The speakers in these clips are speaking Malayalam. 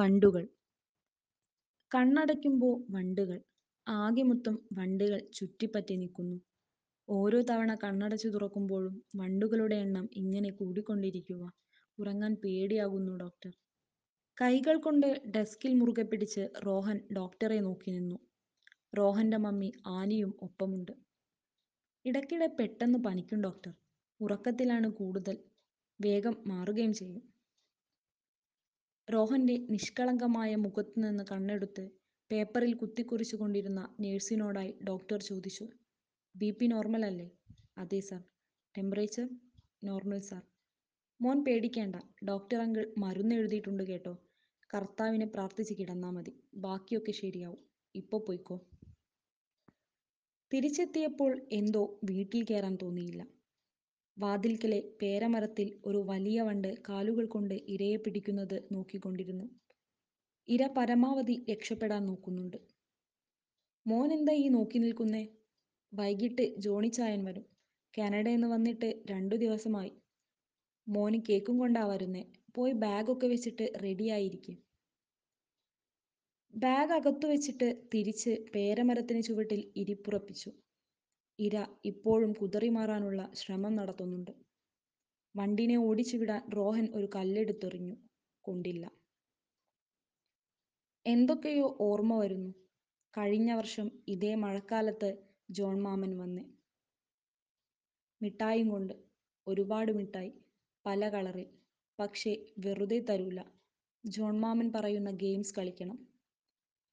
വണ്ടുകൾ. കണ്ണടയ്ക്കുമ്പോൾ വണ്ടുകൾ. ആകെ മൊത്തം വണ്ടുകൾ ചുറ്റിപ്പറ്റി നിൽക്കുന്നു. ഓരോ തവണ കണ്ണടച്ചു തുറക്കുമ്പോഴും വണ്ടുകളുടെ എണ്ണം ഇങ്ങനെ കൂടിക്കൊണ്ടിരിക്കുക. ഉറങ്ങാൻ പേടിയാകുന്നു ഡോക്ടർ. കൈകൾ കൊണ്ട് ഡെസ്കിൽ മുറുകെ പിടിച്ച് റോഹൻ ഡോക്ടറെ നോക്കി നിന്നു. റോഹന്റെ മമ്മി ആനിയും ഒപ്പമുണ്ട്. ഇടയ്ക്കിടെ പെട്ടെന്ന് പനിക്കും ഡോക്ടർ. ഉറക്കത്തിലാണ് കൂടുതൽ. വേഗം മാറുകയും ചെയ്യും. റോഹന്റെ നിഷ്കളങ്കമായ മുഖത്തു നിന്ന് കണ്ണെടുത്ത് പേപ്പറിൽ കുത്തിക്കുറിച്ചു കൊണ്ടിരുന്ന നേഴ്സിനോടായി ഡോക്ടർ ചോദിച്ചു ബി പി നോർമൽ അല്ലേ? അതെ സാർ. ടെമ്പറേച്ചർ? Normal sir. മോൻ പേടിക്കേണ്ട ഡോക്ടർ അങ്കിൾ മരുന്ന് എഴുതിയിട്ടുണ്ട് കേട്ടോ. കർത്താവിനെ പ്രാർത്ഥിച്ച് കിടന്നാ മതി. ബാക്കിയൊക്കെ ശരിയാവും. ഇപ്പൊ പോയിക്കോ. തിരിച്ചെത്തിയപ്പോൾ എന്തോ വീട്ടിൽ കയറാൻ തോന്നിയില്ല. വാതിൽക്കലെ പേരമരത്തിൽ ഒരു വലിയ വണ്ട് കാലുകൾ കൊണ്ട് ഇരയെ പിടിക്കുന്നത് നോക്കിക്കൊണ്ടിരുന്നു. ഇര പരമാവധി രക്ഷപ്പെടാൻ നോക്കുന്നുണ്ട്. മോൻ എന്താ ഈ നോക്കി നിൽക്കുന്നേ? വൈകിട്ട് ജോണിച്ചായൻ വരും. കാനഡയിൽ വന്നിട്ട് രണ്ടു ദിവസമായി. മോന് കേക്കും കൊണ്ടാ വരുന്നേ. പോയി ബാഗൊക്കെ വെച്ചിട്ട് റെഡിയായിരിക്കും ബാഗ് അകത്തു വെച്ചിട്ട് തിരിച്ച് പേരമരത്തിന് ചുവട്ടിൽ ഇരിപ്പുറപ്പിച്ചു. ഇര ഇപ്പോഴും കുതറിമാറാനുള്ള ശ്രമം നടത്തുന്നുണ്ട്. വണ്ടിനെ ഓടിച്ചു വിടാൻ റോഹൻ ഒരു കല്ലെടുത്തെറിഞ്ഞു. കൊണ്ടില്ല. എന്തൊക്കെയോ ഓർമ്മ വരുന്നു. കഴിഞ്ഞ വർഷം ഇതേ മഴക്കാലത്ത് ജോൺ മാമൻ വന്നേ. മിഠായും കൊണ്ട് ഒരുപാട് മിഠായി പല കളറിൽ പക്ഷേ വെറുതെ തരൂല. ജോൺ മാമൻ പറയുന്ന ഗെയിംസ് കളിക്കണം.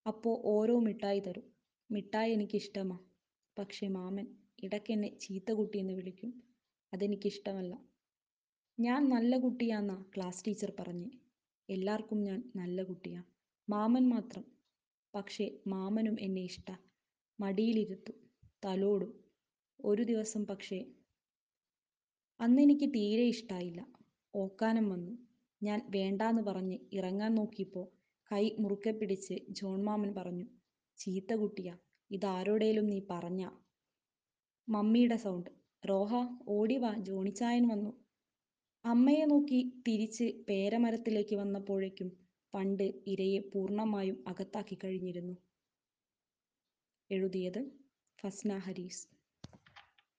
അപ്പോ ഓരോ മിഠായി തരും. മിഠായി എനിക്കിഷ്ടമാ. പക്ഷേ മാമൻ ഇടയ്ക്കെന്നെ ചീത്ത കുട്ടിയെന്ന് വിളിക്കും. അതെനിക്കിഷ്ടമല്ല. ഞാൻ നല്ല കുട്ടിയാന്നാ ക്ലാസ് ടീച്ചർ പറഞ്ഞേ. എല്ലാവർക്കും ഞാൻ നല്ല കുട്ടിയാ. മാമൻ മാത്രം. പക്ഷേ മാമനും എന്നെ ഇഷ്ട. മടിയിലിരുത്തും. തലോടും. ഒരു ദിവസം പക്ഷേ അന്നെനിക്ക് തീരെ ഇഷ്ടായില്ല. ഓക്കാനം വന്നു. ഞാൻ വേണ്ടാന്ന് പറഞ്ഞ് ഇറങ്ങാൻ നോക്കിയപ്പോൾ കൈ മുറുക്കെ പിടിച്ച് ജോൺ മാമൻ പറഞ്ഞു ചീത്ത കുട്ടിയാ. ഇതാരോടേലും നീ പറഞ്ഞ മമ്മിയുടെ സൗണ്ട് റോഹ ഓടി വാ ജോണിച്ചായൻ വന്നു. അമ്മയെ നോക്കി തിരിച്ച് പേരമരത്തിലേക്ക് വന്നപ്പോഴേക്കും പണ്ട് ഇരയെ പൂർണമായും അകത്താക്കി കഴിഞ്ഞിരുന്നു. എഴുതിയത് ഫസ്ന ഹരീസ്.